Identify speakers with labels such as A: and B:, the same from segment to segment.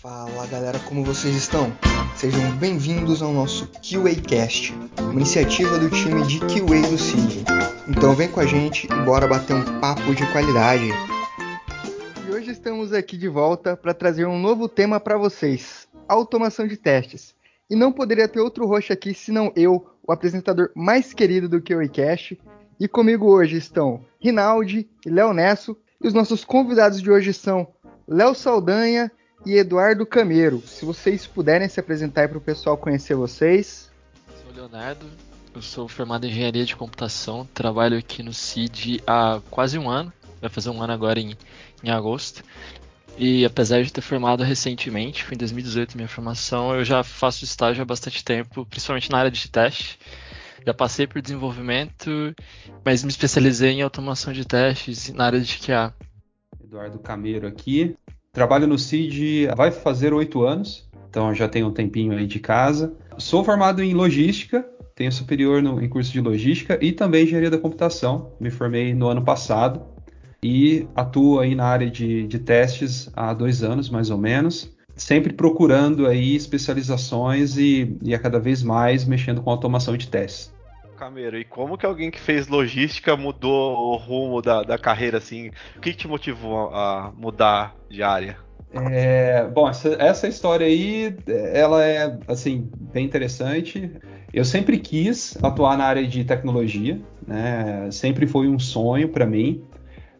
A: Fala galera, como vocês estão? Sejam bem-vindos ao nosso QAcast, uma iniciativa do time de QA do CID. Então vem com a gente e bora bater um papo de qualidade. E hoje estamos aqui de volta para trazer um novo tema para vocês: automação de testes. E não poderia ter outro roxo aqui senão eu, o apresentador mais querido do QAcast. E comigo hoje estão Rinaldi e Léo Nesso. E os nossos convidados de hoje são Léo Saldanha e Eduardo Cameiro. Se vocês puderem se apresentar para o pessoal conhecer vocês.
B: Sou o Leonardo, eu sou formado em engenharia de computação, trabalho aqui no CID há quase um ano, vai fazer um ano agora em, em agosto. E apesar de ter formado recentemente, foi em 2018 minha formação, eu já faço estágio há bastante tempo, principalmente na área de teste. Já passei por desenvolvimento, mas me especializei em automação de testes na área de QA.
C: Eduardo Cameiro aqui, Trabalho no CID vai fazer oito anos, então já tenho um tempinho aí de casa. Sou formado em logística, tenho superior no, em curso de logística e também engenharia da computação. Me formei no ano passado e atuo aí na área de, de testes há dois anos, mais ou menos. Sempre procurando aí especializações e, e a cada vez mais mexendo com automação de testes.
D: Cameiro, e como que alguém que fez logística mudou o rumo da, da carreira, assim? O que te motivou a mudar de área?
C: É, bom, essa, essa, história aí, ela é, assim, bem interessante. Eu sempre quis atuar na área de tecnologia, né? Sempre foi um sonho para mim.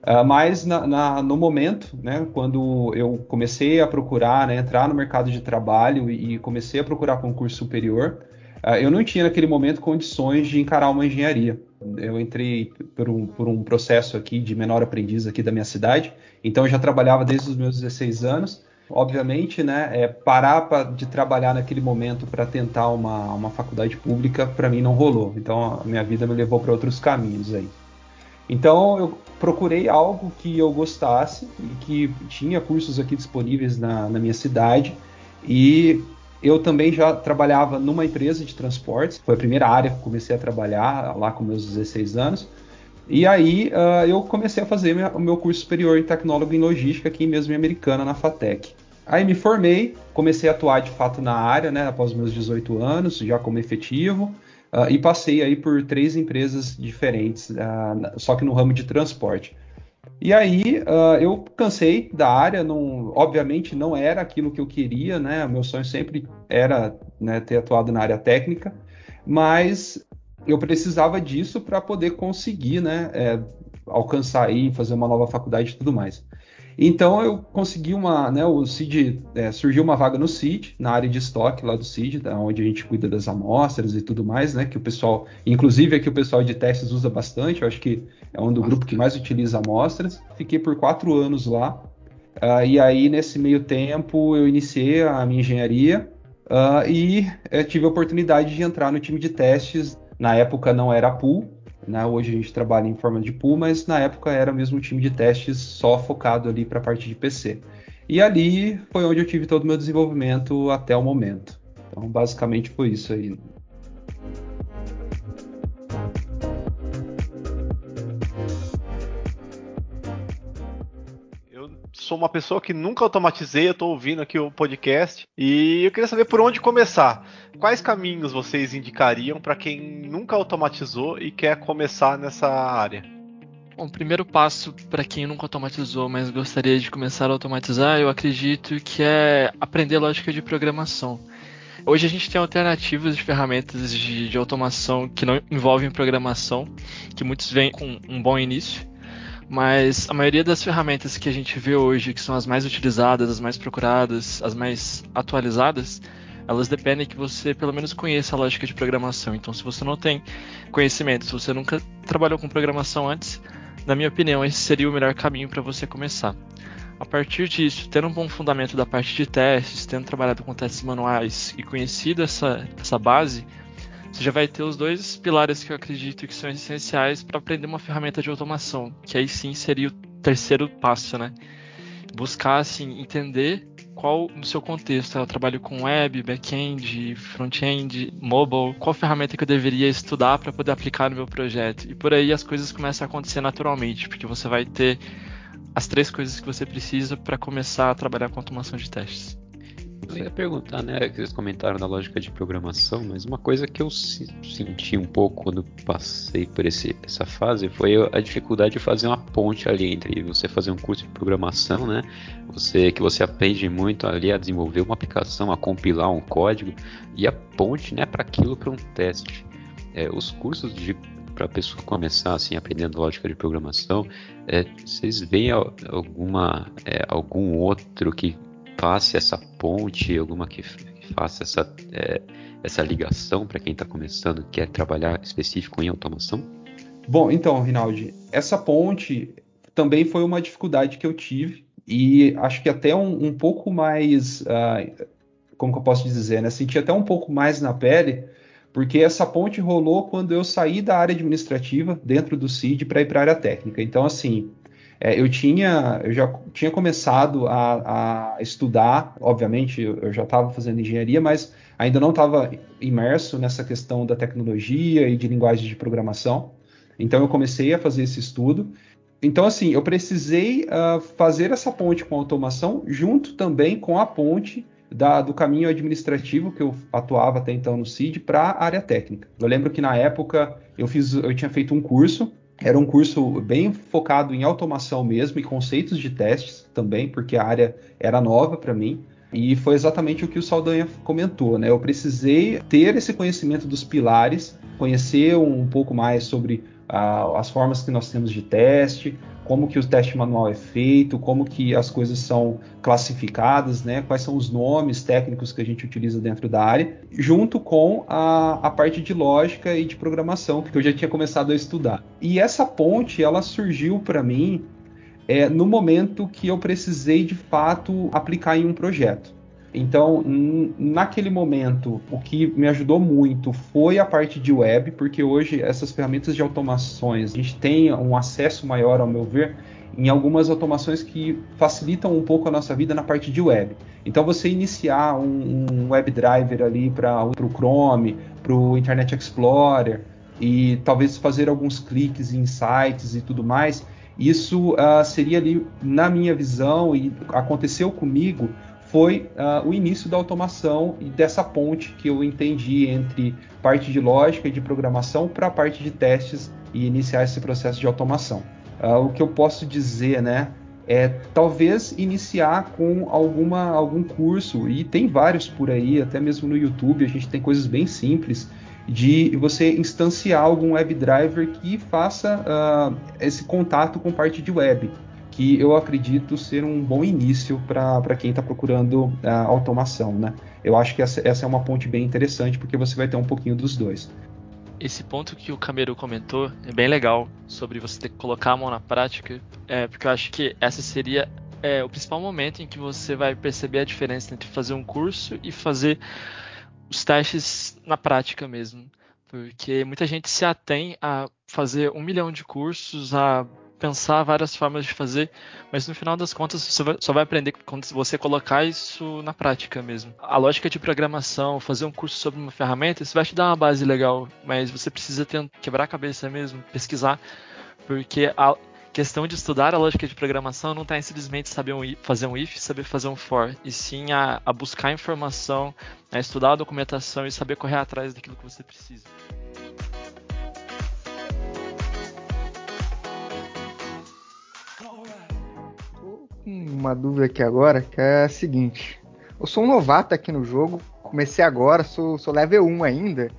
C: Uh, mas na, na, no momento, né, quando eu comecei a procurar, né, entrar no mercado de trabalho e, e comecei a procurar concurso superior, eu não tinha naquele momento condições de encarar uma engenharia. Eu entrei por um, por um, processo aqui de menor aprendiz aqui da minha cidade, então eu já trabalhava desde os meus 16 anos. Obviamente, né, é, parar pra, de trabalhar naquele momento para tentar uma, uma faculdade pública, para mim não rolou. Então a minha vida me levou para outros caminhos aí. Então eu procurei algo que eu gostasse e que tinha cursos aqui disponíveis na, na minha cidade e eu também já trabalhava numa empresa de transportes, foi a primeira área que comecei a trabalhar lá com meus 16 anos. E aí uh, eu comecei a fazer o meu curso superior em tecnólogo em logística aqui mesmo em Americana, na FATEC. Aí me formei, comecei a atuar de fato na área, né, após meus 18 anos, já como efetivo, uh, e passei aí por três empresas diferentes, uh, só que no ramo de transporte. E aí uh, eu cansei da área, não, obviamente não era aquilo que eu queria, né? Meu sonho sempre era né, ter atuado na área técnica, mas eu precisava disso para poder conseguir, né, é, alcançar aí, fazer uma nova faculdade e tudo mais. Então eu consegui uma, né, o CID, é, surgiu uma vaga no CID, na área de estoque lá do CID, onde a gente cuida das amostras e tudo mais, né, que o pessoal, inclusive aqui o pessoal de testes usa bastante, eu acho que é um do grupo que mais utiliza amostras. Fiquei por quatro anos lá, uh, e aí nesse meio tempo eu iniciei a minha engenharia uh, e eh, tive a oportunidade de entrar no time de testes, na época não era pool, né? Hoje a gente trabalha em forma de pool, mas na época era mesmo um time de testes só focado ali para a parte de PC. E ali foi onde eu tive todo o meu desenvolvimento até o momento. Então, basicamente foi isso aí.
D: Sou uma pessoa que nunca automatizei, eu estou ouvindo aqui o podcast e eu queria saber por onde começar. Quais caminhos vocês indicariam para quem nunca automatizou e quer começar nessa área?
B: Bom, o primeiro passo para quem nunca automatizou, mas gostaria de começar a automatizar, eu acredito que é aprender lógica de programação. Hoje a gente tem alternativas de ferramentas de, de automação que não envolvem programação, que muitos veem com um bom início, mas a maioria das ferramentas que a gente vê hoje, que são as mais utilizadas, as mais procuradas, as mais atualizadas, elas dependem que você pelo menos conheça a lógica de programação. Então, se você não tem conhecimento, se você nunca trabalhou com programação antes, na minha opinião, esse seria o melhor caminho para você começar. A partir disso, tendo um bom fundamento da parte de testes, tendo trabalhado com testes manuais e conhecido essa, essa base, você já vai ter os dois pilares que eu acredito que são essenciais para aprender uma ferramenta de automação, que aí sim seria o terceiro passo, né? Buscar assim entender qual no seu contexto, eu trabalho com web, back-end, front-end, mobile, qual ferramenta que eu deveria estudar para poder aplicar no meu projeto. E por aí as coisas começam a acontecer naturalmente, porque você vai ter as três coisas que você precisa para começar a trabalhar com automação de testes.
E: Eu ia perguntar, né, que vocês comentaram da lógica de programação, mas uma coisa que eu senti um pouco quando passei por esse, essa fase foi a dificuldade de fazer uma ponte ali entre você fazer um curso de programação, né, você que você aprende muito ali a desenvolver uma aplicação, a compilar um código e a ponte, né, para aquilo para um teste. É, os cursos de para a pessoa começar assim aprendendo lógica de programação, é, vocês veem alguma é, algum outro que faça essa ponte, alguma que, faça essa, é, essa ligação para quem está começando, quer trabalhar específico em automação?
C: Bom, então, Rinaldi, essa ponte também foi uma dificuldade que eu tive e acho que até um, um pouco mais, uh, como que eu posso dizer, né? Senti até um pouco mais na pele, porque essa ponte rolou quando eu saí da área administrativa dentro do CID para ir para a área técnica. Então, assim, é, eu tinha, eu já tinha começado a, a estudar, obviamente eu, já estava fazendo engenharia, mas ainda não estava imerso nessa questão da tecnologia e de linguagem de programação. Então eu comecei a fazer esse estudo. Então assim, eu precisei uh, fazer essa ponte com automação, junto também com a ponte da, do caminho administrativo que eu atuava até então no CID para a área técnica. Eu lembro que na época eu fiz, eu tinha feito um curso era um curso bem focado em automação mesmo e conceitos de testes também, porque a área era nova para mim. E foi exatamente o que o Saldanha comentou, né? Eu precisei ter esse conhecimento dos pilares, conhecer um pouco mais sobre uh, as formas que nós temos de teste, como que o teste manual é feito, como que as coisas são classificadas, né? Quais são os nomes técnicos que a gente utiliza dentro da área, junto com a, a parte de lógica e de programação que eu já tinha começado a estudar. E essa ponte, ela surgiu para mim é, no momento que eu precisei de fato aplicar em um projeto. Então, naquele momento, o que me ajudou muito foi a parte de web, porque hoje essas ferramentas de automações, a gente tem um acesso maior, ao meu ver, em algumas automações que facilitam um pouco a nossa vida na parte de web. Então, você iniciar um, um web driver ali para o Chrome, para o Internet Explorer, e talvez fazer alguns cliques em sites e tudo mais, isso uh, seria ali, na minha visão, e aconteceu comigo, foi uh, o início da automação e dessa ponte que eu entendi entre parte de lógica e de programação para a parte de testes e iniciar esse processo de automação. Uh, o que eu posso dizer, né, é talvez iniciar com alguma algum curso e tem vários por aí, até mesmo no YouTube a gente tem coisas bem simples de você instanciar algum WebDriver que faça uh, esse contato com parte de web que eu acredito ser um bom início para quem está procurando a automação. Né? Eu acho que essa, essa é uma ponte bem interessante, porque você vai ter um pouquinho dos dois.
B: Esse ponto que o Camero comentou é bem legal, sobre você ter que colocar a mão na prática, é, porque eu acho que essa seria é, o principal momento em que você vai perceber a diferença entre fazer um curso e fazer os testes na prática mesmo. Porque muita gente se atém a fazer um milhão de cursos, a pensar várias formas de fazer, mas no final das contas você só vai aprender quando você colocar isso na prática mesmo. A lógica de programação, fazer um curso sobre uma ferramenta, isso vai te dar uma base legal, mas você precisa ter, quebrar a cabeça mesmo, pesquisar, porque a questão de estudar a lógica de programação não está em simplesmente saber um, fazer um if, saber fazer um for, e sim a, a buscar informação, a estudar a documentação e saber correr atrás daquilo que você precisa.
A: Uma dúvida aqui agora, que é a seguinte. Eu sou um novato aqui no jogo, comecei agora, sou, sou level 1 ainda,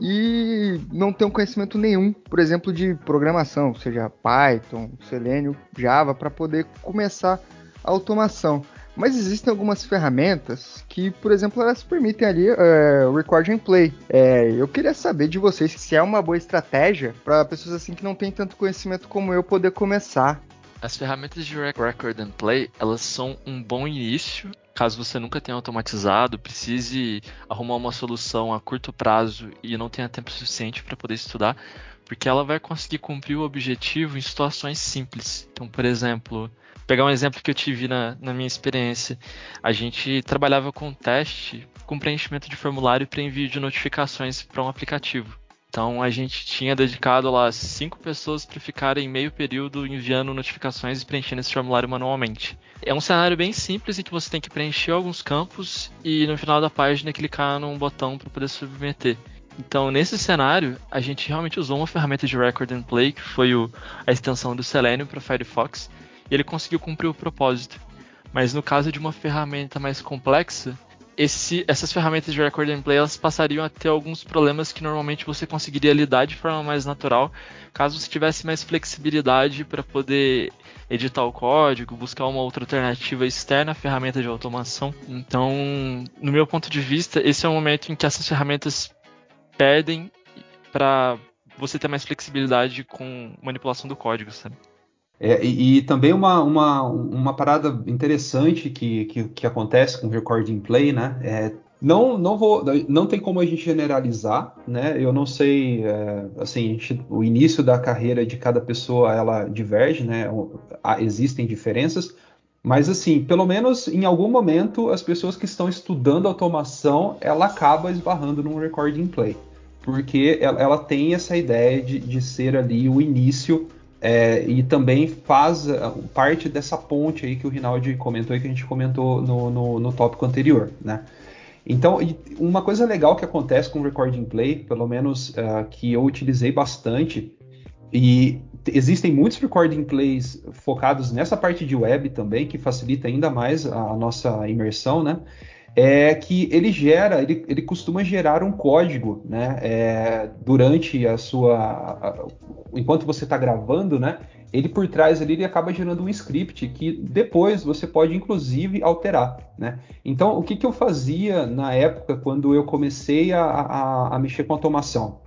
A: e não tenho conhecimento nenhum, por exemplo, de programação, seja Python, Selenium, Java, para poder começar a automação. Mas existem algumas ferramentas que, por exemplo, elas permitem ali é, record and play. É, eu queria saber de vocês se é uma boa estratégia para pessoas assim que não têm tanto conhecimento como eu poder começar.
B: As ferramentas de Record and Play, elas são um bom início, caso você nunca tenha automatizado, precise arrumar uma solução a curto prazo e não tenha tempo suficiente para poder estudar, porque ela vai conseguir cumprir o objetivo em situações simples. Então, por exemplo, pegar um exemplo que eu tive na, na minha experiência, a gente trabalhava com teste com preenchimento de formulário para envio de notificações para um aplicativo. Então a gente tinha dedicado lá cinco pessoas para ficarem meio período enviando notificações e preenchendo esse formulário manualmente. É um cenário bem simples em que você tem que preencher alguns campos e no final da página clicar num botão para poder submeter. Então, nesse cenário, a gente realmente usou uma ferramenta de Record and Play, que foi o, a extensão do Selenium para Firefox, e ele conseguiu cumprir o propósito. Mas no caso de uma ferramenta mais complexa, esse, essas ferramentas de record and play elas passariam a ter alguns problemas que normalmente você conseguiria lidar de forma mais natural caso você tivesse mais flexibilidade para poder editar o código, buscar uma outra alternativa externa à ferramenta de automação. Então, no meu ponto de vista, esse é o momento em que essas ferramentas perdem para você ter mais flexibilidade com manipulação do código, sabe?
C: É, e, e, também uma, uma, uma parada interessante que, que, que, acontece com recording play, né? É, não, não, vou, não tem como a gente generalizar, né? Eu não sei, é, assim, gente, o início da carreira de cada pessoa ela diverge, né? Existem diferenças, mas assim, pelo menos em algum momento as pessoas que estão estudando automação, ela acaba esbarrando num recording play, porque ela, ela tem essa ideia de, de ser ali o início é, e também faz é, parte dessa ponte aí que o Rinaldi comentou e que a gente comentou no, no, no tópico anterior, né? Então, uma coisa legal que acontece com o Recording Play, pelo menos uh, que eu utilizei bastante, e existem muitos Recording Plays focados nessa parte de web também, que facilita ainda mais a, a nossa imersão, né? É que ele gera, ele, ele costuma gerar um código, né? É, durante a sua, a, enquanto você está gravando, né? Ele por trás ali ele acaba gerando um script que depois você pode inclusive alterar, né? Então o que, que eu fazia na época quando eu comecei a, a, a mexer com automação?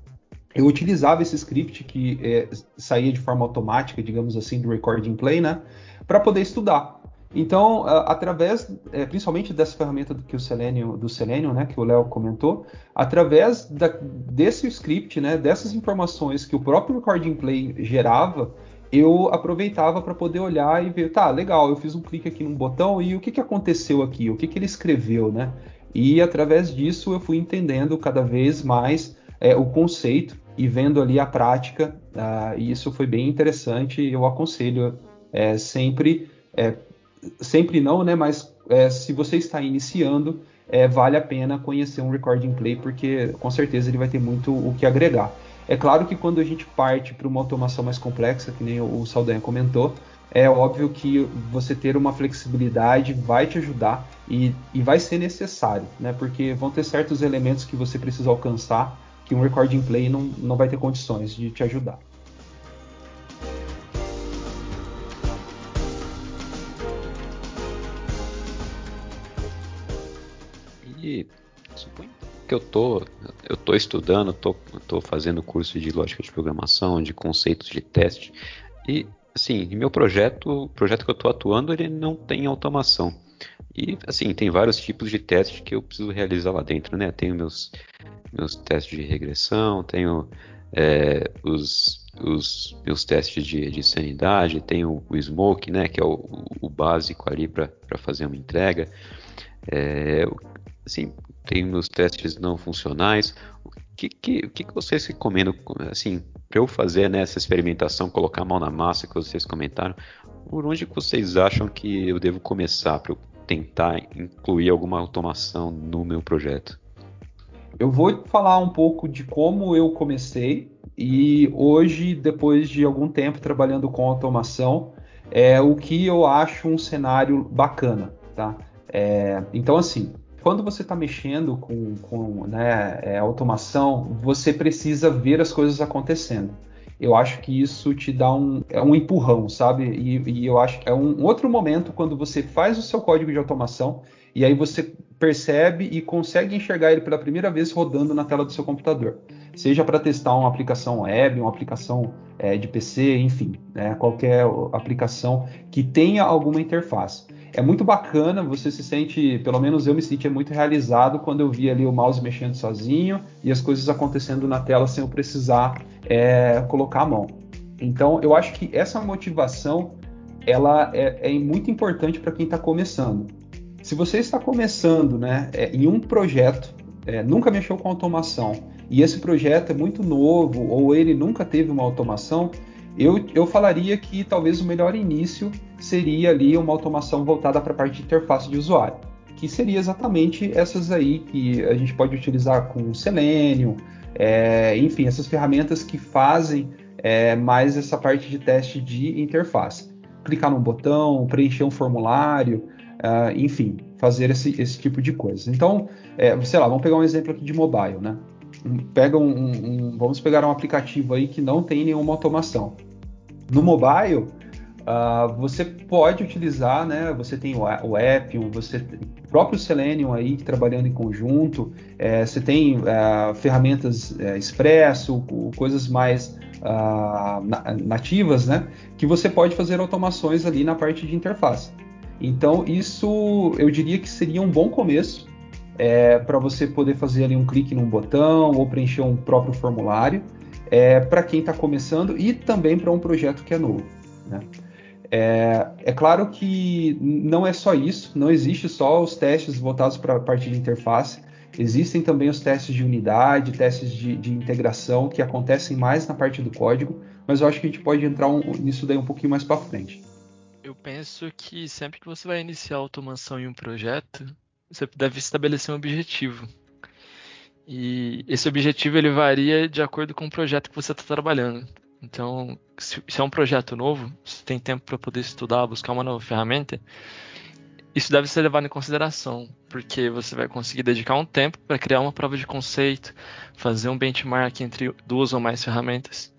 C: Eu utilizava esse script que é, saía de forma automática, digamos assim, do recording play, né? Para poder estudar. Então, através, é, principalmente dessa ferramenta do que o Selenium, do Selenium, né, que o Léo comentou, através da, desse script, né, dessas informações que o próprio Recording Play gerava, eu aproveitava para poder olhar e ver, tá, legal, eu fiz um clique aqui num botão e o que, que aconteceu aqui, o que, que ele escreveu, né? E através disso eu fui entendendo cada vez mais é, o conceito e vendo ali a prática, uh, e isso foi bem interessante. Eu aconselho é, sempre é, sempre não, né? Mas é, se você está iniciando, é, vale a pena conhecer um recording play, porque com certeza ele vai ter muito o que agregar. É claro que quando a gente parte para uma automação mais complexa, que nem o Saldanha comentou, é óbvio que você ter uma flexibilidade vai te ajudar e, e vai ser necessário, né? Porque vão ter certos elementos que você precisa alcançar que um recording play não, não vai ter condições de te ajudar.
E: E suponho que eu tô, eu tô estudando, tô, tô fazendo curso de lógica de programação, de conceitos de teste. E assim, meu projeto, projeto que eu estou atuando, ele não tem automação. E assim, tem vários tipos de testes que eu preciso realizar lá dentro, né? Tenho meus, meus testes de regressão, tenho é, os, os meus testes de, de sanidade, tenho o Smoke, né? Que é o, o básico ali para fazer uma entrega. É, assim, tem meus testes não funcionais. O que, que, o que vocês recomendam, assim, para eu fazer nessa né, experimentação, colocar a mão na massa que vocês comentaram? Por onde que vocês acham que eu devo começar para eu tentar incluir alguma automação no meu projeto?
C: Eu vou falar um pouco de como eu comecei e hoje, depois de algum tempo trabalhando com automação, é o que eu acho um cenário bacana, tá? É, então, assim, quando você está mexendo com, com né, é, automação, você precisa ver as coisas acontecendo. Eu acho que isso te dá um, é um empurrão, sabe? E, e eu acho que é um outro momento quando você faz o seu código de automação e aí você percebe e consegue enxergar ele pela primeira vez rodando na tela do seu computador. Seja para testar uma aplicação web, uma aplicação é, de PC, enfim, né, qualquer aplicação que tenha alguma interface é muito bacana, você se sente, pelo menos eu me sentia muito realizado quando eu via ali o mouse mexendo sozinho e as coisas acontecendo na tela sem eu precisar é, colocar a mão. Então, eu acho que essa motivação ela é, é muito importante para quem está começando. Se você está começando né, é, em um projeto, é, nunca mexeu com automação e esse projeto é muito novo ou ele nunca teve uma automação, eu, eu falaria que talvez o melhor início seria ali uma automação voltada para a parte de interface de usuário, que seria exatamente essas aí que a gente pode utilizar com Selenium, é, enfim, essas ferramentas que fazem é, mais essa parte de teste de interface. Clicar num botão, preencher um formulário, uh, enfim, fazer esse, esse, tipo de coisa. Então, é, sei lá, vamos pegar um exemplo aqui de mobile, né? Pega um, um, vamos pegar um aplicativo aí que não tem nenhuma automação. No mobile, uh, você pode utilizar, né? Você tem o, o Appium, você tem o próprio Selenium aí trabalhando em conjunto, é, você tem uh, ferramentas é, Expresso, coisas mais uh, nativas, né? Que você pode fazer automações ali na parte de interface. Então, isso eu diria que seria um bom começo é, para você poder fazer ali um clique num botão ou preencher um próprio formulário é, para quem está começando e também para um projeto que é novo. Né? É, é, claro que não é só isso, não existe só os testes voltados para a parte de interface, existem também os testes de unidade, testes de, de, integração que acontecem mais na parte do código, mas eu acho que a gente pode entrar um, nisso daí um pouquinho mais para frente.
B: Eu penso que sempre que você vai iniciar a automação em um projeto, você deve estabelecer um objetivo. E esse objetivo ele varia de acordo com o projeto que você está trabalhando. Então, se, é um projeto novo, se tem tempo para poder estudar, buscar uma nova ferramenta, isso deve ser levado em consideração, porque você vai conseguir dedicar um tempo para criar uma prova de conceito, fazer um benchmark entre duas ou mais ferramentas.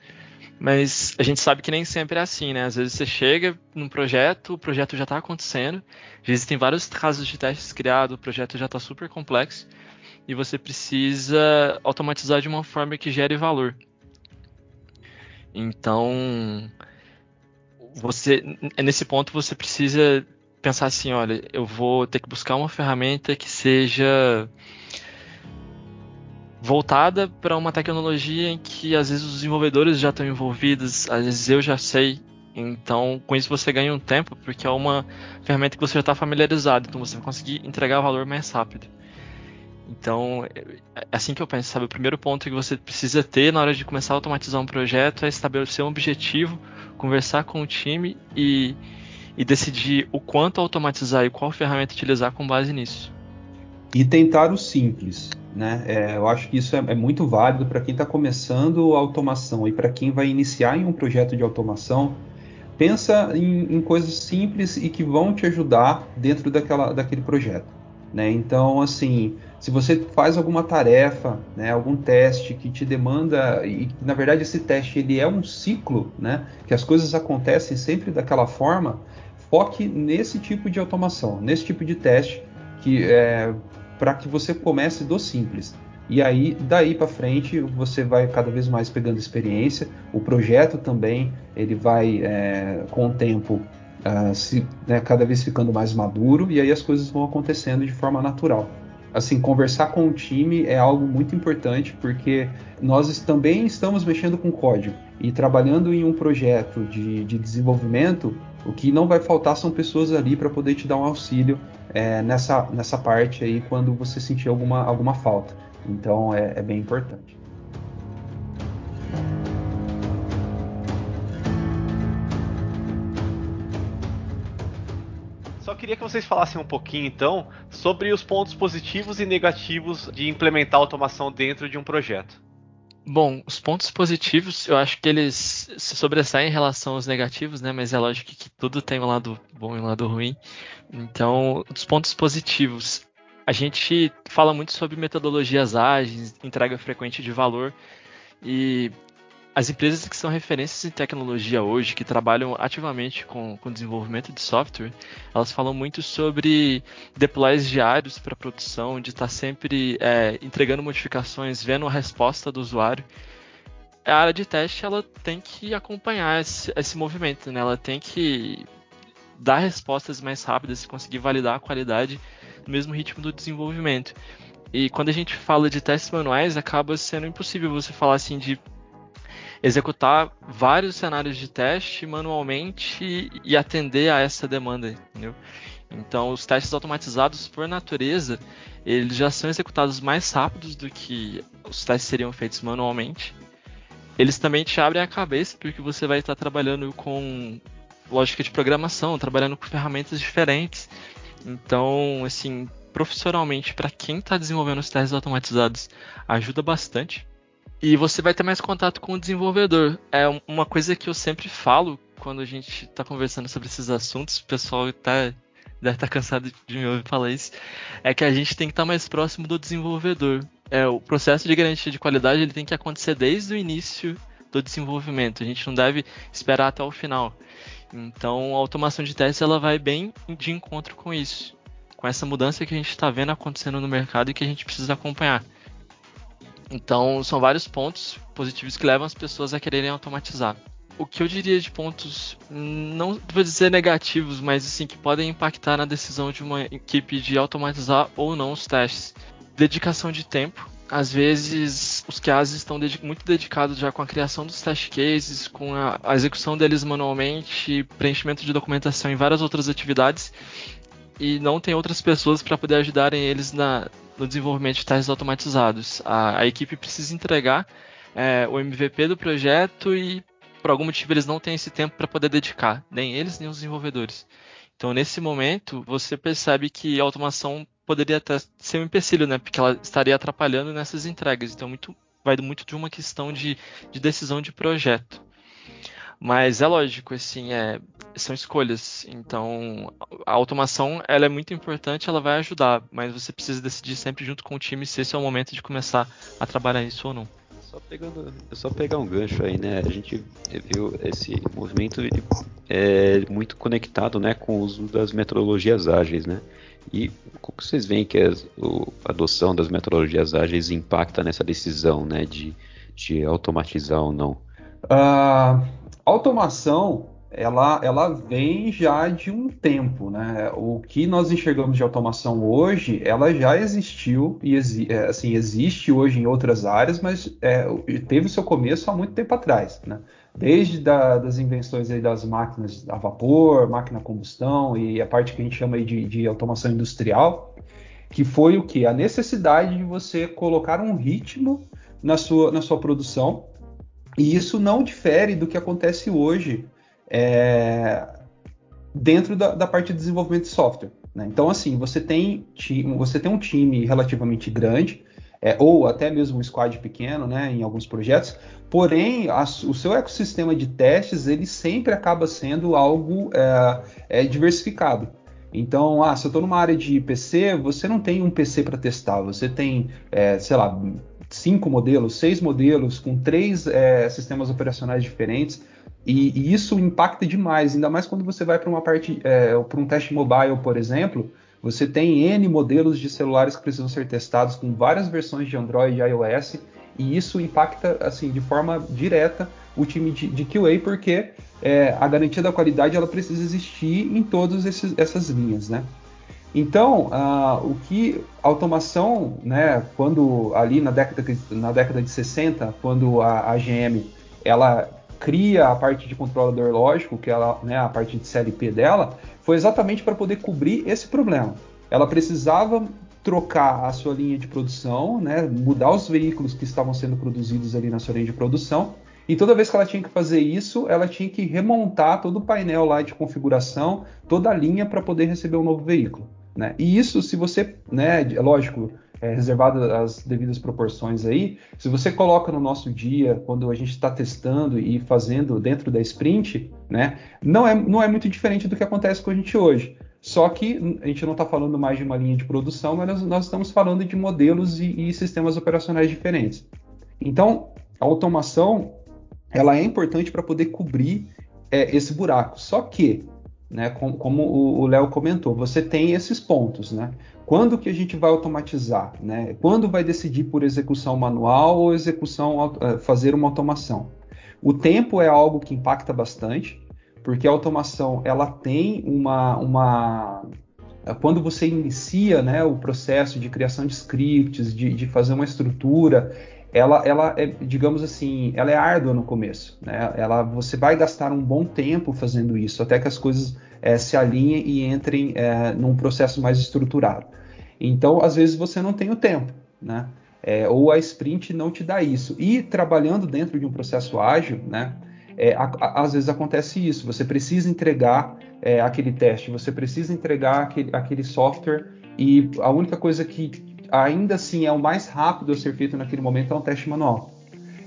B: Mas a gente sabe que nem sempre é assim, né? Às vezes você chega num projeto, o projeto já está acontecendo, já existem vários casos de testes criados, o projeto já está super complexo e você precisa automatizar de uma forma que gere valor. Então, você nesse ponto você precisa pensar assim, olha, eu vou ter que buscar uma ferramenta que seja voltada para uma tecnologia em que às vezes os desenvolvedores já estão envolvidos, às vezes eu já sei. Então, com isso você ganha um tempo, porque é uma ferramenta que você já está familiarizado, então você vai conseguir entregar valor mais rápido. Então, é assim que eu penso, sabe? O primeiro ponto que você precisa ter na hora de começar a automatizar um projeto é estabelecer um objetivo, conversar com o time e, e decidir o quanto automatizar e qual ferramenta utilizar com base nisso.
C: E tentar o simples. Né? É, eu acho que isso é, é muito válido para quem está começando a automação e para quem vai iniciar em um projeto de automação. Pensa em, em, coisas simples e que vão te ajudar dentro daquela, daquele projeto. Né? Então, assim, se você faz alguma tarefa, né, algum teste que te demanda e na verdade esse teste ele é um ciclo, né, que as coisas acontecem sempre daquela forma, foque nesse tipo de automação, nesse tipo de teste que é, para que você comece do simples. E aí, daí para frente, você vai cada vez mais pegando experiência. O projeto também, ele vai, é, com o tempo, uh, se, né, cada vez ficando mais maduro, e aí as coisas vão acontecendo de forma natural. Assim, conversar com o time é algo muito importante, porque nós também estamos mexendo com código. E trabalhando em um projeto de, de desenvolvimento, o que não vai faltar são pessoas ali para poder te dar um auxílio é, nessa, nessa parte aí quando você sentir alguma, alguma falta. Então é, é bem importante.
D: Só queria que vocês falassem um pouquinho então sobre os pontos positivos e negativos de implementar automação dentro de um projeto.
B: Bom, os pontos positivos, eu acho que eles se sobressaem em relação aos negativos, né? Mas é lógico que tudo tem um lado bom e um lado ruim. Então, os pontos positivos, a gente fala muito sobre metodologias ágeis, entrega frequente de valor, e as empresas que são referências em tecnologia hoje, que trabalham ativamente com, com desenvolvimento de software, elas falam muito sobre deploys diários para produção, de estar tá sempre é, entregando modificações, vendo a resposta do usuário. A área de teste ela tem que acompanhar esse, esse movimento, né? ela tem que dar respostas mais rápidas conseguir validar a qualidade no mesmo ritmo do desenvolvimento. E quando a gente fala de testes manuais, acaba sendo impossível você falar assim de executar vários cenários de teste manualmente e, atender a essa demanda, entendeu? Então, os testes automatizados, por natureza, eles já são executados mais rápidos do que os testes seriam feitos manualmente. Eles também te abrem a cabeça porque você vai estar trabalhando com lógica de programação, trabalhando com ferramentas diferentes. Então, assim, profissionalmente, para quem está desenvolvendo os testes automatizados, ajuda bastante. E você vai ter mais contato com o desenvolvedor. É uma coisa que eu sempre falo quando a gente está conversando sobre esses assuntos, o pessoal tá, deve estar tá cansado de me ouvir falar isso, é que a gente tem que estar tá mais próximo do desenvolvedor. É, o processo de garantia de qualidade ele tem que acontecer desde o início do desenvolvimento. A gente não deve esperar até o final. Então, a automação de testes ela vai bem de encontro com isso, com essa mudança que a gente está vendo acontecendo no mercado e que a gente precisa acompanhar. Então, são vários pontos positivos que levam as pessoas a quererem automatizar. O que eu diria de pontos, não vou dizer negativos, mas assim, que podem impactar na decisão de uma equipe de automatizar ou não os testes. Dedicação de tempo. Às vezes, os QAs estão muito dedicados já com a criação dos test cases, com a, a execução deles manualmente, preenchimento de documentação e várias outras atividades, e não tem outras pessoas para poder ajudarem eles na, no desenvolvimento de testes automatizados. A, a equipe precisa entregar é, o MVP do projeto e por algum motivo eles não têm esse tempo para poder dedicar, nem eles nem os desenvolvedores. Então nesse momento você percebe que a automação poderia até ser um empecilho, né? Porque ela estaria atrapalhando nessas entregas. Então muito, vai muito de uma questão de, de decisão de projeto. Mas é lógico, assim, é, são escolhas. Então, a automação ela é muito importante, ela vai ajudar, mas você precisa decidir sempre junto com o time se esse é o momento de começar a trabalhar isso ou não.
E: Só pegando, só pegar um gancho aí, né? A gente viu esse movimento é, muito conectado, né, com o uso das metodologias ágeis, né? E como vocês veem que a, a adoção das metodologias ágeis impacta nessa decisão, né, de, de automatizar ou não?
C: Uh, automação ela, ela vem já de um tempo, né? O que nós enxergamos de automação hoje, ela já existiu e é, assim existe hoje em outras áreas, mas é, teve seu começo há muito tempo atrás, né? Desde da, das invenções das máquinas a vapor, máquina a combustão e a parte que a gente chama de, de automação industrial, que foi o que a necessidade de você colocar um ritmo na sua, na sua produção e isso não difere do que acontece hoje é, dentro da, da, parte de desenvolvimento de software. Né? Então, assim, você tem, você tem um time relativamente grande, é, ou até mesmo um squad pequeno, né, em alguns projetos, porém, a, o seu ecossistema de testes, ele sempre acaba sendo algo é, é diversificado. Então, ah, se eu estou numa área de PC, você não tem um PC para testar, você tem, é, sei lá, cinco modelos, seis modelos, com três é, sistemas operacionais diferentes. E, e, isso impacta demais, ainda mais quando você vai para uma parte, é, para um teste mobile, por exemplo, você tem N modelos de celulares que precisam ser testados com várias versões de Android e iOS, e isso impacta assim de forma direta o time de, de QA, porque é, a garantia da qualidade ela precisa existir em todas essas linhas, né? Então, uh, o que a automação, né, quando ali na década, na década de 60, quando a, a GM ela cria a parte de controlador lógico, que ela, né, a parte de CLP dela, foi exatamente para poder cobrir esse problema. Ela precisava trocar a sua linha de produção, né, mudar os veículos que estavam sendo produzidos ali na sua linha de produção, e toda vez que ela tinha que fazer isso, ela tinha que remontar todo o painel lá de configuração, toda a linha para poder receber um novo veículo. Né? E isso, se você, né, é lógico, é, reservado as devidas proporções aí, se você coloca no nosso dia, quando a gente está testando e fazendo dentro da sprint, né, não, é, não é muito diferente do que acontece com a gente hoje. Só que a gente não está falando mais de uma linha de produção, mas nós, nós estamos falando de modelos e, e, sistemas operacionais diferentes. Então, a automação ela é importante para poder cobrir é, esse buraco. Só que né? Como, como o Léo comentou, você tem esses pontos, né? Quando que a gente vai automatizar, né? Quando vai decidir por execução manual ou execução eh, fazer uma automação? O tempo é algo que impacta bastante, porque a automação ela tem uma, uma quando você inicia né, o processo de criação de scripts, de, de fazer uma estrutura, ela, ela é, digamos assim, ela é árdua no começo. Né? Ela, você vai gastar um bom tempo fazendo isso, até que as coisas é, se alinhem e entrem é, num processo mais estruturado. Então, às vezes você não tem o tempo, né? É, ou a sprint não te dá isso. E trabalhando dentro de um processo ágil, né? É, a, a, às vezes acontece isso. Você precisa entregar é, aquele teste, você precisa entregar aquele, aquele software e a única coisa que ainda assim é o mais rápido a ser feito naquele momento é um teste manual.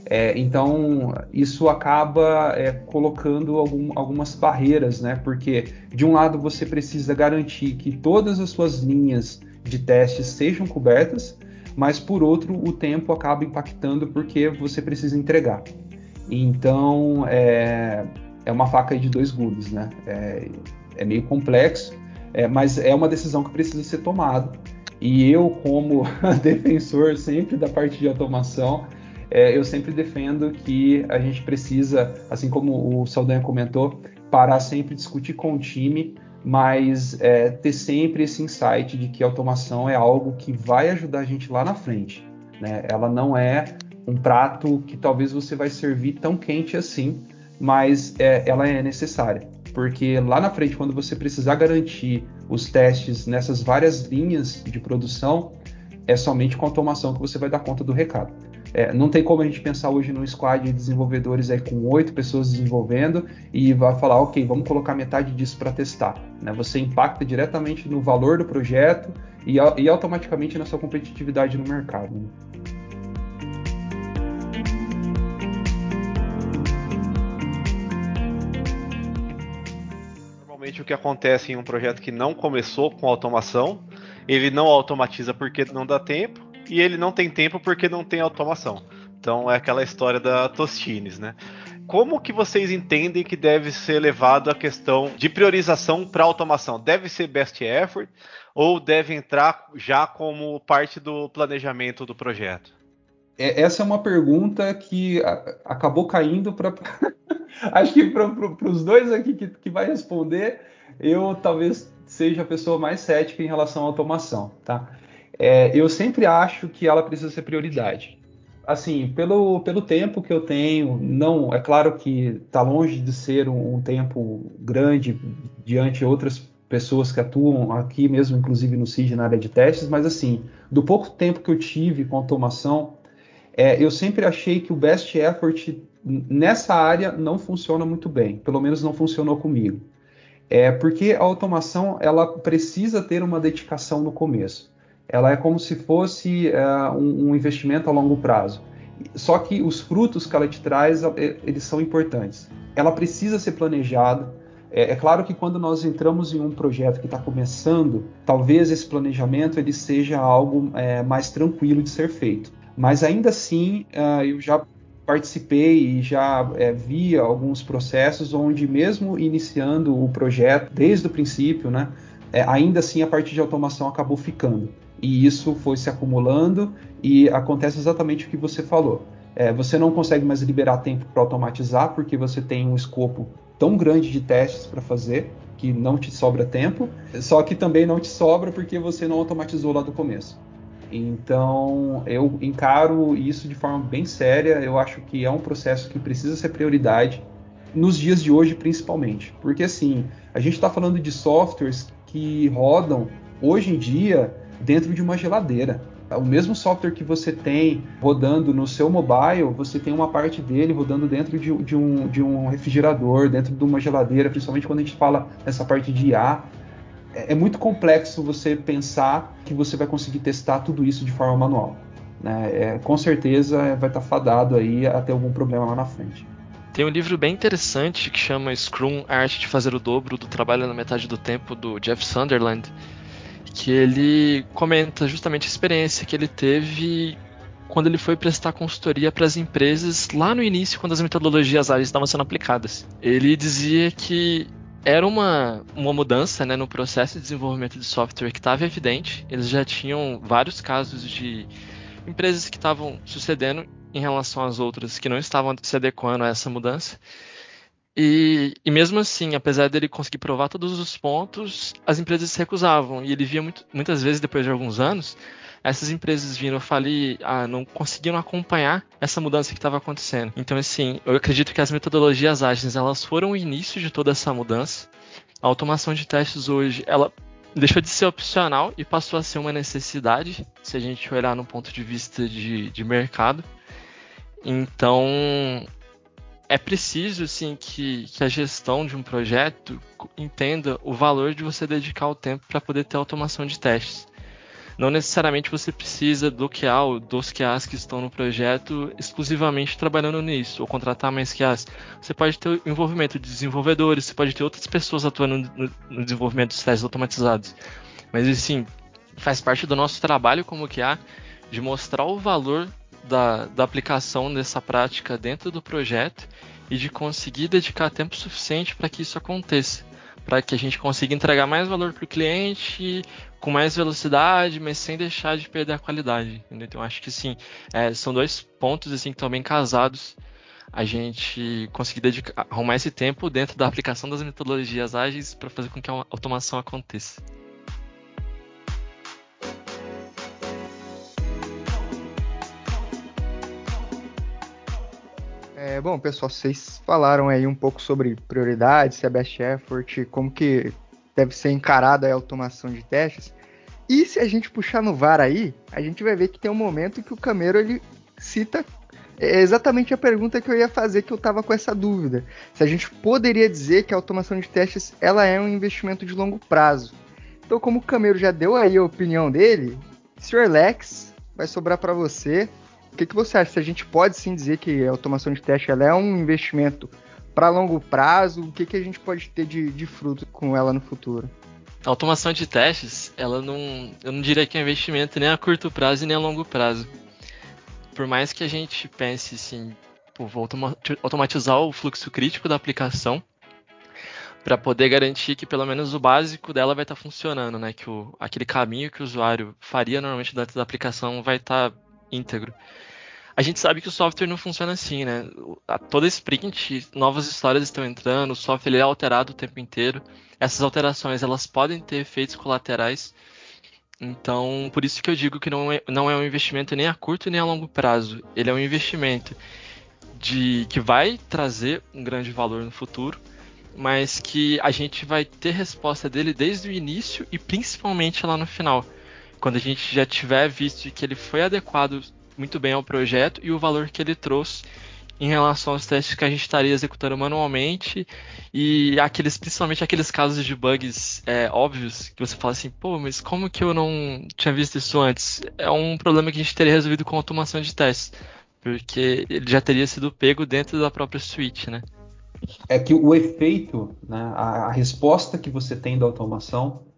C: É, então, isso acaba é, colocando algum, algumas barreiras, né? Porque, de um lado, você precisa garantir que todas as suas linhas de testes sejam cobertas, mas, por outro, o tempo acaba impactando porque você precisa entregar. Então, é, é uma faca de dois gumes, né? É, é meio complexo, é, mas é uma decisão que precisa ser tomada. E eu, como defensor sempre da parte de automação, é, eu sempre defendo que a gente precisa, assim como o Saldanha comentou, parar sempre discutir com o time, mas é, ter sempre esse insight de que automação é algo que vai ajudar a gente lá na frente. Né? Ela não é um prato que talvez você vai servir tão quente assim, mas é, ela é necessária. Porque lá na frente, quando você precisar garantir os testes nessas várias linhas de produção, é somente com automação que você vai dar conta do recado. É, não tem como a gente pensar hoje num squad de desenvolvedores aí com oito pessoas desenvolvendo e vai falar, ok, vamos colocar metade disso para testar. Né? Você impacta diretamente no valor do projeto e, e automaticamente na sua competitividade no mercado. Né?
D: Normalmente o que acontece em um projeto que não começou com automação, ele não automatiza porque não dá tempo e ele não tem tempo porque não tem automação. Então é aquela história da Tostines, né? Como que vocês entendem que deve ser levado a questão de priorização para automação? Deve ser best effort ou deve entrar já como parte do planejamento do projeto?
C: É, essa é uma pergunta que acabou caindo para. Acho que para os dois aqui que, que vai responder, eu talvez seja a pessoa mais cética em relação à automação, tá? é, eu sempre acho que ela precisa ser prioridade. Assim, pelo, pelo tempo que eu tenho, não, é claro que está longe de ser um, um, tempo grande diante de outras pessoas que atuam aqui mesmo, inclusive no CID na área de testes, mas assim, do pouco tempo que eu tive com automação, é, eu sempre achei que o best effort nessa área não funciona muito bem, pelo menos não funcionou comigo. É porque a automação ela precisa ter uma dedicação no começo ela é como se fosse uh, um, um, investimento a longo prazo. Só que os frutos que ela te traz, é, eles são importantes. Ela precisa ser planejada. É, é claro que quando nós entramos em um projeto que está começando, talvez esse planejamento ele seja algo é, mais tranquilo de ser feito. Mas ainda assim, uh, eu já participei e já é, vi alguns processos onde, mesmo iniciando o projeto desde o princípio, né, é, ainda assim a parte de automação acabou ficando e isso foi se acumulando e acontece exatamente o que você falou. É, você não consegue mais liberar tempo para automatizar porque você tem um escopo tão grande de testes para fazer que não te sobra tempo, só que também não te sobra porque você não automatizou lá do começo. Então eu encaro isso de forma bem séria. Eu acho que é um processo que precisa ser prioridade nos dias de hoje, principalmente, porque assim a gente está falando de softwares que rodam hoje em dia dentro de uma geladeira. O mesmo software que você tem rodando no seu mobile, você tem uma parte dele rodando dentro de, de, um, de um refrigerador, dentro de uma geladeira, principalmente quando a gente fala nessa parte de IA. É, é muito complexo você pensar que você vai conseguir testar tudo isso de forma manual. Né? É, com certeza vai estar fadado aí a ter algum problema lá na frente.
B: Tem um livro bem interessante que chama Scrum, a arte de fazer o dobro do trabalho na metade do tempo, do Jeff Sunderland que ele comenta justamente a experiência que ele teve quando ele foi prestar consultoria para as empresas lá no início, quando as metodologias ágeis estavam sendo aplicadas. Ele dizia que era uma, uma mudança né, no processo de desenvolvimento de software que estava evidente. Eles já tinham vários casos de empresas que estavam sucedendo em relação às outras que não estavam se adequando a essa mudança. E, e, mesmo assim, apesar dele conseguir provar todos os pontos, as empresas se recusavam. E ele via muito, muitas vezes, depois de alguns anos, essas empresas vindo falir, ah, não conseguiram acompanhar essa mudança que estava acontecendo. Então, assim, eu acredito que as metodologias ágeis elas foram o início de toda essa mudança. A automação de testes hoje, ela deixou de ser opcional e passou a ser uma necessidade, se a gente olhar no ponto de vista de, de mercado. Então, é preciso sim que, que, a gestão de um projeto entenda o valor de você dedicar o tempo para poder ter automação de testes. Não necessariamente você precisa do QA ou dos QAs que estão no projeto exclusivamente trabalhando nisso, ou contratar mais QAs. Você pode ter envolvimento de desenvolvedores, você pode ter outras pessoas atuando no, no desenvolvimento dos testes automatizados. Mas, assim, faz parte do nosso trabalho como QA de mostrar o valor da, da aplicação dessa prática dentro do projeto e de conseguir dedicar tempo suficiente para que isso aconteça para que a gente consiga entregar mais valor para o cliente com mais velocidade, mas sem deixar de perder a qualidade. Entendeu? Então acho que sim, é, são dois pontos assim que estão bem casados. A gente conseguir dedicar, arrumar esse tempo dentro da aplicação das metodologias ágeis para fazer com que a automação aconteça.
A: É, bom, pessoal, vocês falaram aí um pouco sobre prioridades, se é best effort, como que deve ser encarada a automação de testes. E se a gente puxar no VAR aí, a gente vai ver que tem um momento que o Camero ele cita é exatamente a pergunta que eu ia fazer, que eu estava com essa dúvida. Se a gente poderia dizer que a automação de testes ela é um investimento de longo prazo. Então, como o Camero já deu aí a opinião dele, Sr. Lex, vai sobrar para você o que, que você acha? Se a gente pode sim dizer que a automação de teste ela é um investimento para longo prazo, o que, que a gente pode ter de, de fruto com ela no futuro?
B: A automação de testes, ela não, eu não diria que é um investimento nem a curto prazo nem a longo prazo. Por mais que a gente pense assim, pô, vou automatizar o fluxo crítico da aplicação para poder garantir que pelo menos o básico dela vai estar tá funcionando, né? Que o, aquele caminho que o usuário faria normalmente dentro da aplicação vai estar tá íntegro. A gente sabe que o software não funciona assim, né? A toda sprint, novas histórias estão entrando, o software é alterado o tempo inteiro. Essas alterações elas podem ter efeitos colaterais. Então, por isso que eu digo que não é, não é um investimento nem a curto nem a longo prazo. Ele é um investimento de que vai trazer um grande valor no futuro, mas que a gente vai ter resposta dele desde o início e principalmente lá no final quando a gente já tiver visto que ele foi adequado muito bem ao projeto e o valor que ele trouxe em relação aos testes que a gente estaria executando manualmente e aqueles, principalmente aqueles casos de bugs é, óbvios que você fala assim, pô, mas como que eu não tinha visto isso antes? É um problema que a gente teria resolvido com automação de testes, porque ele já teria sido pego dentro da própria suite, né?
C: É que o efeito, né, a, a resposta que você tem da automação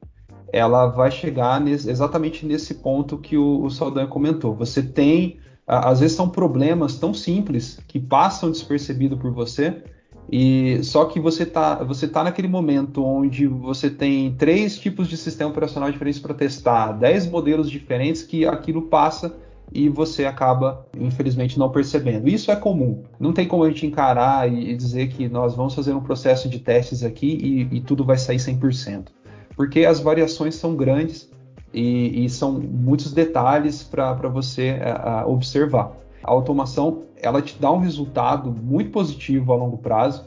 C: ela vai chegar nesse, exatamente nesse ponto que o, o Saldanha comentou. Você tem, às vezes são problemas tão simples que passam despercebido por você, e só que você está você tá naquele momento onde você tem três tipos de sistema operacional diferentes para testar, dez modelos diferentes que aquilo passa e você acaba, infelizmente, não percebendo. Isso é comum. Não tem como a gente encarar e dizer que nós vamos fazer um processo de testes aqui e, e tudo vai sair 100% porque as variações são grandes e, e são muitos detalhes para você a, a observar. A automação ela te dá um resultado muito positivo a longo prazo,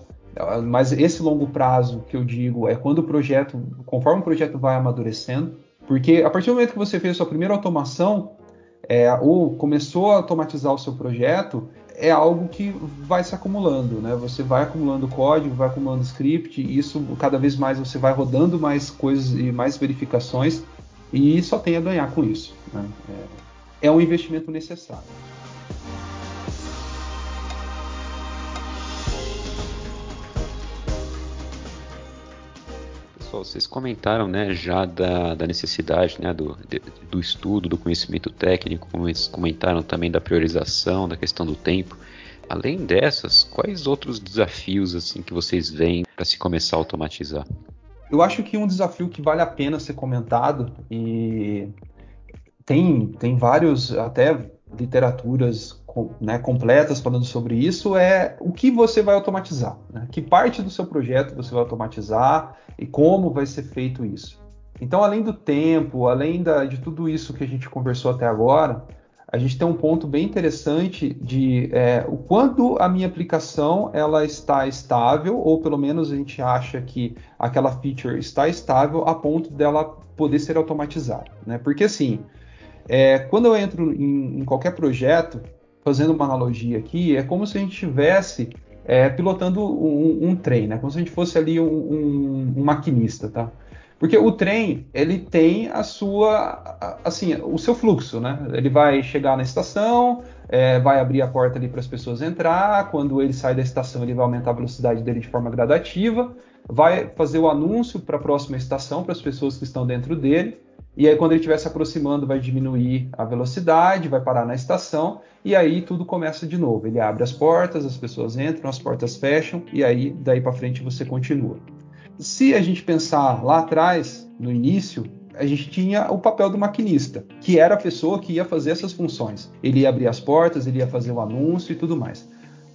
C: mas esse longo prazo que eu digo é quando o projeto, conforme o projeto vai amadurecendo, porque a partir do momento que você fez a sua primeira automação, é, ou começou a automatizar o seu projeto, é algo que vai se acumulando, né? Você vai acumulando código, vai acumulando script, e isso cada vez mais você vai rodando mais coisas e mais verificações, e só tem a ganhar com isso. Né? É, é um investimento necessário.
E: Pessoal, vocês comentaram né, já da, da necessidade né, do, de, do estudo, do conhecimento técnico, comentaram também da priorização, da questão do tempo. Além dessas, quais outros desafios assim que vocês veem para se começar a automatizar?
C: Eu acho que um desafio que vale a pena ser comentado e tem, tem vários até literaturas né, completas falando sobre isso é o que você vai automatizar, né? que parte do seu projeto você vai automatizar e como vai ser feito isso. Então, além do tempo, além da, de tudo isso que a gente conversou até agora, a gente tem um ponto bem interessante de é, o quando a minha aplicação ela está estável, ou pelo menos a gente acha que aquela feature está estável a ponto dela poder ser automatizada. Né? Porque assim, é, quando eu entro em, em, qualquer projeto, fazendo uma analogia aqui, é como se a gente estivesse é, pilotando um, um, trem, né? como se a gente fosse ali um, um, um maquinista. Tá? Porque o trem, ele tem a sua, assim, o seu fluxo, né? Ele vai chegar na estação, é, vai abrir a porta ali para as pessoas entrar, quando ele sai da estação, ele vai aumentar a velocidade dele de forma gradativa, vai fazer o anúncio para a próxima estação, para as pessoas que estão dentro dele, e aí quando ele estiver se aproximando, vai diminuir a velocidade, vai parar na estação, e aí tudo começa de novo. Ele abre as portas, as pessoas entram, as portas fecham, e aí daí para frente você continua. Se a gente pensar lá atrás, no início, a gente tinha o papel do maquinista, que era a pessoa que ia fazer essas funções. Ele ia abrir as portas, ele ia fazer o anúncio e tudo mais.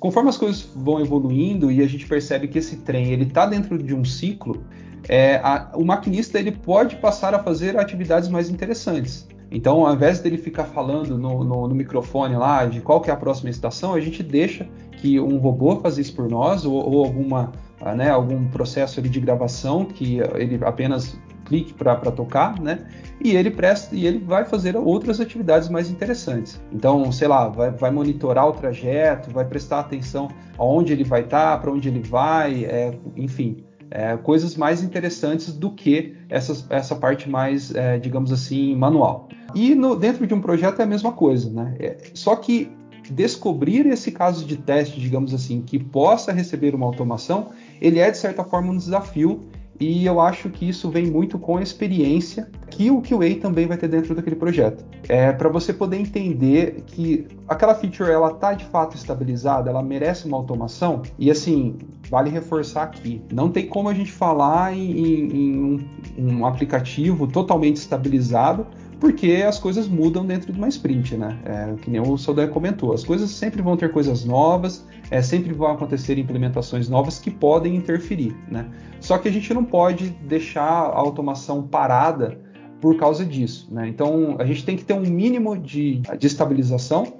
C: Conforme as coisas vão evoluindo e a gente percebe que esse trem ele está dentro de um ciclo, é, a, o maquinista ele pode passar a fazer atividades mais interessantes. Então, ao invés dele ficar falando no, no, no, microfone lá de qual que é a próxima estação, a gente deixa que um robô faça isso por nós ou, ou alguma né, algum processo de gravação que ele apenas clique para tocar, né? E ele presta e ele vai fazer outras atividades mais interessantes. Então, sei lá, vai, vai monitorar o trajeto, vai prestar atenção aonde ele vai estar, tá, para onde ele vai, é, enfim, é, coisas mais interessantes do que essa, essa parte mais, é, digamos assim, manual. E no, dentro de um projeto é a mesma coisa, né? É, só que descobrir esse caso de teste, digamos assim, que possa receber uma automação, ele é de certa forma um desafio e eu acho que isso vem muito com a experiência que o QA também vai ter dentro daquele projeto. É para você poder entender que aquela feature ela está de fato estabilizada, ela merece uma automação. E assim, vale reforçar aqui, não tem como a gente falar em, em, em um, um aplicativo totalmente estabilizado porque as coisas mudam dentro de uma sprint, né? É, que nem o Saldanha comentou, as coisas sempre vão ter coisas novas, é, sempre vão acontecer implementações novas que podem interferir, né? Só que a gente não pode deixar a automação parada por causa disso, né? Então a gente tem que ter um mínimo de, de estabilização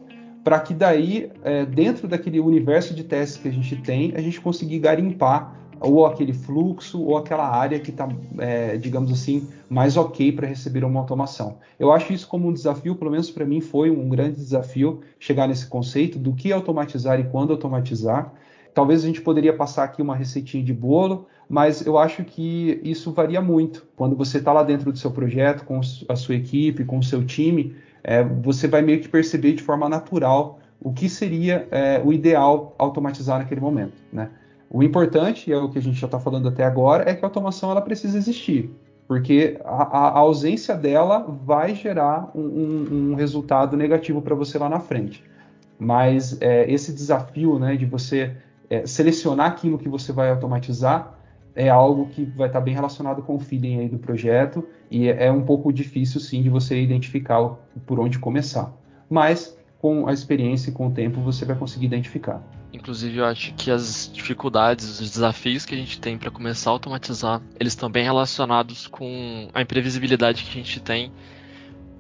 C: para que daí, é, dentro daquele universo de testes que a gente tem, a gente conseguir garimpar ou aquele fluxo ou aquela área que está, é, digamos assim, mais ok para receber uma automação. Eu acho isso como um desafio, pelo menos para mim foi um grande desafio chegar nesse conceito do que automatizar e quando automatizar. Talvez a gente poderia passar aqui uma receitinha de bolo, mas eu acho que isso varia muito. Quando você está lá dentro do seu projeto, com a sua equipe, com o seu time, é, você vai meio que perceber de forma natural o que seria é, o ideal automatizar naquele momento, né? O importante, é o que a gente já está falando até agora, é que a automação ela precisa existir, porque a, a ausência dela vai gerar um, um, um resultado negativo para você lá na frente. Mas é, esse desafio né, de você é, selecionar aquilo que você vai automatizar é algo que vai estar tá bem relacionado com o feeling aí do projeto e é, é um pouco difícil sim de você identificar por onde começar. Mas com a experiência e com o tempo você vai conseguir identificar.
B: Inclusive, eu acho que as dificuldades, os desafios que a gente tem para começar a automatizar, eles estão bem relacionados com a imprevisibilidade que a gente tem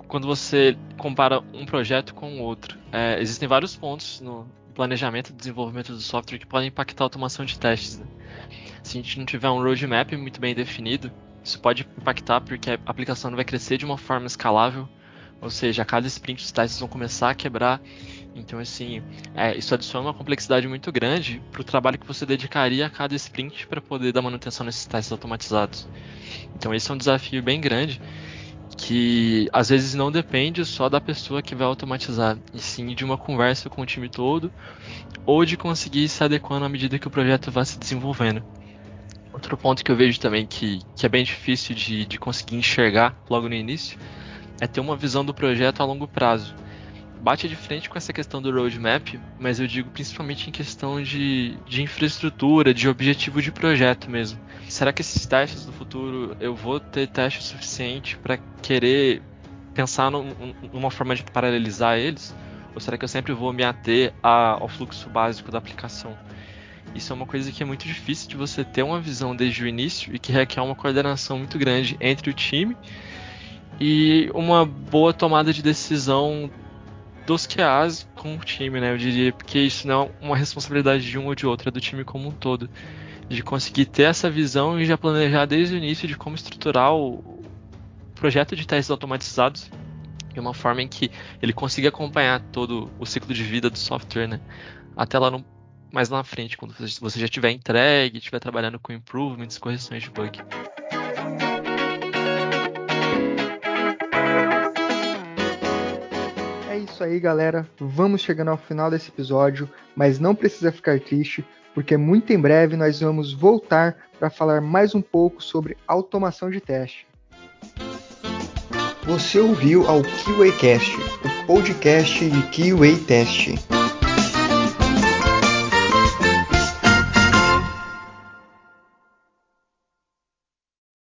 B: quando você compara um projeto com o outro. É, existem vários pontos no planejamento e desenvolvimento do software que podem impactar a automação de testes. Né? Se a gente não tiver um roadmap muito bem definido, isso pode impactar porque a aplicação não vai crescer de uma forma escalável, ou seja, a cada sprint os testes vão começar a quebrar então, assim, é, isso adiciona uma complexidade muito grande para o trabalho que você dedicaria a cada sprint para poder dar manutenção nesses testes automatizados. Então, esse é um desafio bem grande que às vezes não depende só da pessoa que vai automatizar, e sim de uma conversa com o time todo ou de conseguir se adequando à medida que o projeto vai se desenvolvendo. Outro ponto que eu vejo também que, que é bem difícil de, de conseguir enxergar logo no início é ter uma visão do projeto a longo prazo bate de frente com essa questão do roadmap, mas eu digo principalmente em questão de, de infraestrutura, de objetivo de projeto mesmo. Será que esses testes do futuro eu vou ter teste suficiente para querer pensar num, numa forma de paralelizar eles? Ou será que eu sempre vou me ater a, ao fluxo básico da aplicação? Isso é uma coisa que é muito difícil de você ter uma visão desde o início e que requer uma coordenação muito grande entre o time e uma boa tomada de decisão dos QAs com o time, né? Eu diria, porque isso não é uma responsabilidade de um ou de outro, é do time como um todo. De conseguir ter essa visão e já planejar desde o início de como estruturar o projeto de testes automatizados de uma forma em que ele consiga acompanhar todo o ciclo de vida do software, né? Até lá no, mais na frente, quando você já tiver entregue, estiver trabalhando com improvements, correções de bug.
A: Isso aí, galera. Vamos chegando ao final desse episódio, mas não precisa ficar triste, porque muito em breve nós vamos voltar para falar mais um pouco sobre automação de teste. Você ouviu ao QAcast, o podcast de QA Teste.